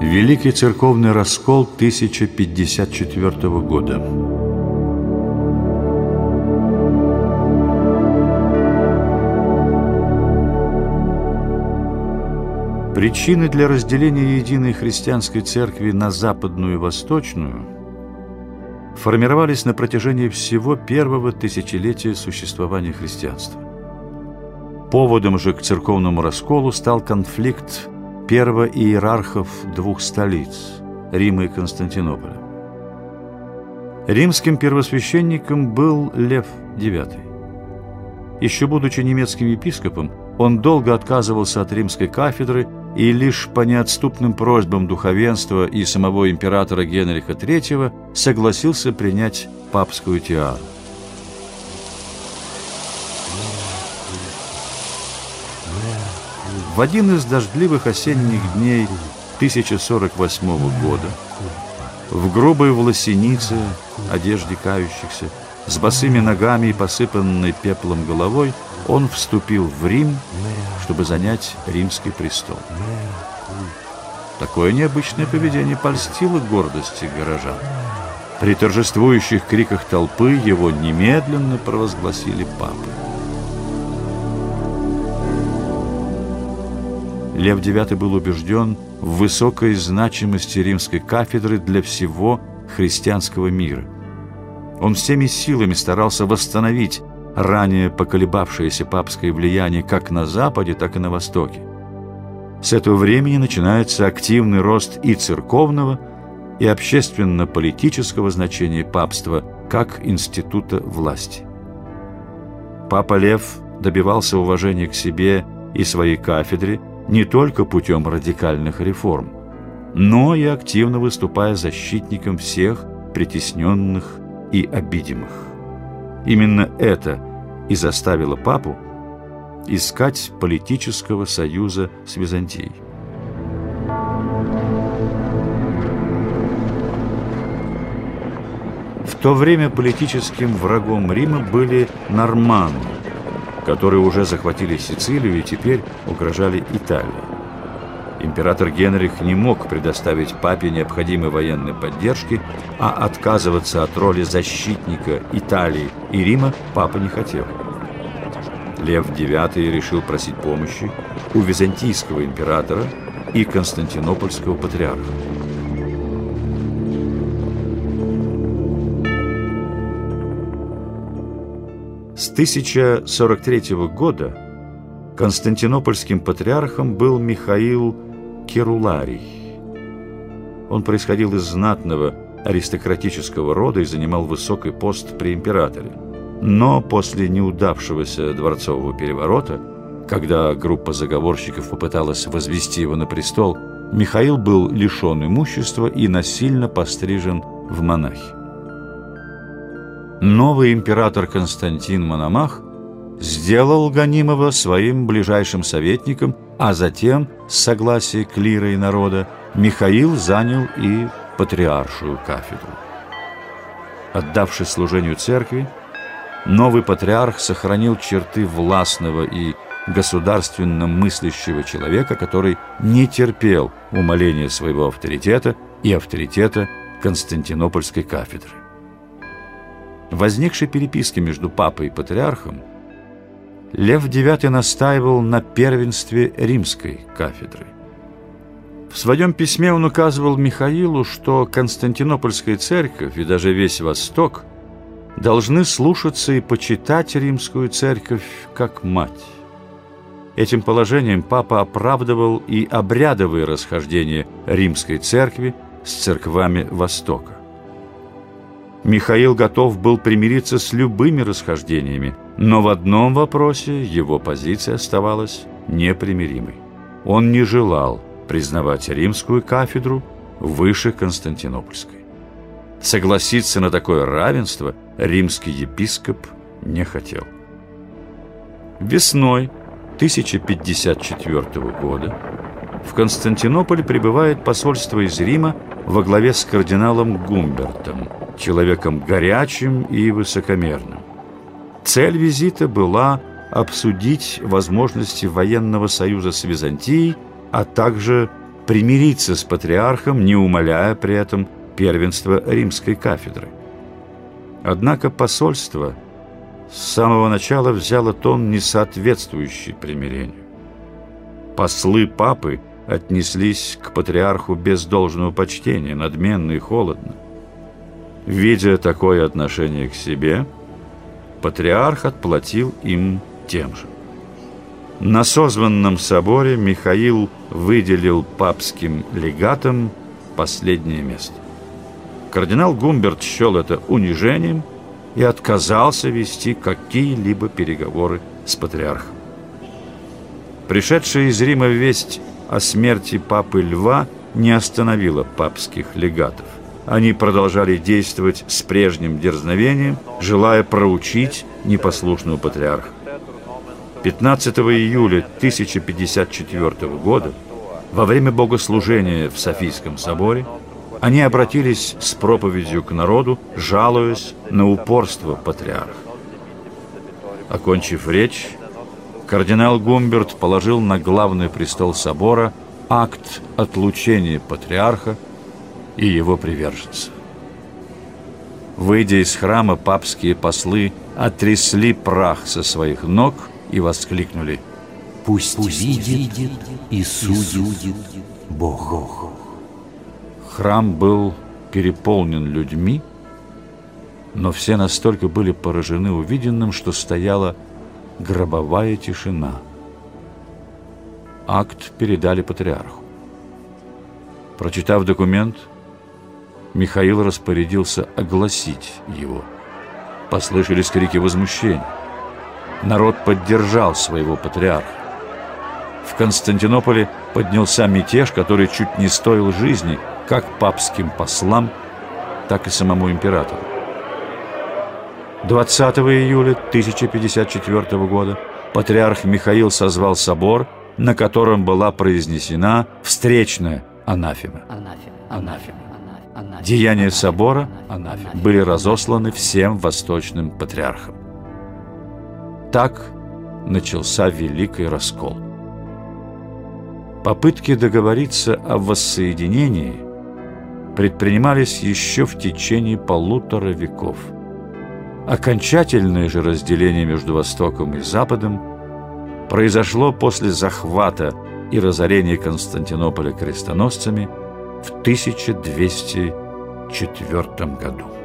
Великий церковный раскол 1054 года. Причины для разделения единой христианской церкви на западную и восточную формировались на протяжении всего первого тысячелетия существования христианства. Поводом же к церковному расколу стал конфликт первоиерархов двух столиц – Рима и Константинополя. Римским первосвященником был Лев IX. Еще будучи немецким епископом, он долго отказывался от римской кафедры и лишь по неотступным просьбам духовенства и самого императора Генриха III согласился принять папскую тиару. В один из дождливых осенних дней 1048 года в грубой власенице, одежде кающихся, с босыми ногами и посыпанной пеплом головой, он вступил в Рим, чтобы занять римский престол. Такое необычное поведение польстило гордости горожан. При торжествующих криках толпы его немедленно провозгласили папой. Лев IX был убежден в высокой значимости римской кафедры для всего христианского мира. Он всеми силами старался восстановить ранее поколебавшееся папское влияние как на Западе, так и на Востоке. С этого времени начинается активный рост и церковного, и общественно-политического значения папства как института власти. Папа Лев добивался уважения к себе и своей кафедре не только путем радикальных реформ, но и активно выступая защитником всех притесненных и обидимых. Именно это и заставило папу искать политического союза с Византией. В то время политическим врагом Рима были норманны, которые уже захватили Сицилию и теперь угрожали Италии. Император Генрих не мог предоставить папе необходимой военной поддержки, а отказываться от роли защитника Италии и Рима папа не хотел. Лев IX решил просить помощи у византийского императора и константинопольского патриарха. 1043 года константинопольским патриархом был Михаил Керуларий. Он происходил из знатного аристократического рода и занимал высокий пост при императоре. Но после неудавшегося дворцового переворота, когда группа заговорщиков попыталась возвести его на престол, Михаил был лишен имущества и насильно пострижен в монахи. Новый император Константин Мономах сделал Ганимова своим ближайшим советником, а затем, с согласия клира и народа, Михаил занял и патриаршую кафедру. Отдавшись служению церкви, новый патриарх сохранил черты властного и государственно мыслящего человека, который не терпел умаления своего авторитета и авторитета Константинопольской кафедры возникшей переписке между папой и патриархом, Лев IX настаивал на первенстве римской кафедры. В своем письме он указывал Михаилу, что Константинопольская церковь и даже весь Восток должны слушаться и почитать римскую церковь как мать. Этим положением папа оправдывал и обрядовые расхождения римской церкви с церквами Востока. Михаил готов был примириться с любыми расхождениями, но в одном вопросе его позиция оставалась непримиримой. Он не желал признавать римскую кафедру выше Константинопольской. Согласиться на такое равенство римский епископ не хотел. Весной 1054 года в Константинополь прибывает посольство из Рима во главе с кардиналом Гумбертом, человеком горячим и высокомерным. Цель визита была обсудить возможности военного союза с Византией, а также примириться с патриархом, не умаляя при этом первенства римской кафедры. Однако посольство с самого начала взяло тон, не соответствующий примирению. Послы папы отнеслись к патриарху без должного почтения, надменно и холодно. Видя такое отношение к себе, патриарх отплатил им тем же. На созванном соборе Михаил выделил папским легатам последнее место. Кардинал Гумберт счел это унижением и отказался вести какие-либо переговоры с патриархом. Пришедшая из Рима весть о смерти папы Льва не остановила папских легатов. Они продолжали действовать с прежним дерзновением, желая проучить непослушного патриарха. 15 июля 1054 года во время богослужения в Софийском соборе они обратились с проповедью к народу, жалуясь на упорство патриарха. Окончив речь, кардинал Гумберт положил на главный престол собора акт отлучения патриарха и его приверженцев. Выйдя из храма, папские послы отрясли прах со своих ног и воскликнули «Пусть, Пусть видит и судит Бог». Храм был переполнен людьми, но все настолько были поражены увиденным, что стояла гробовая тишина. Акт передали патриарху. Прочитав документ, Михаил распорядился огласить его. Послышались крики возмущения. Народ поддержал своего патриарха. В Константинополе поднялся мятеж, который чуть не стоил жизни – как папским послам, так и самому императору. 20 июля 1054 года патриарх Михаил созвал собор, на котором была произнесена встречная анафема. Деяния собора были разосланы всем восточным патриархам. Так начался Великий Раскол. Попытки договориться о воссоединении – предпринимались еще в течение полутора веков. Окончательное же разделение между Востоком и Западом произошло после захвата и разорения Константинополя крестоносцами в 1204 году.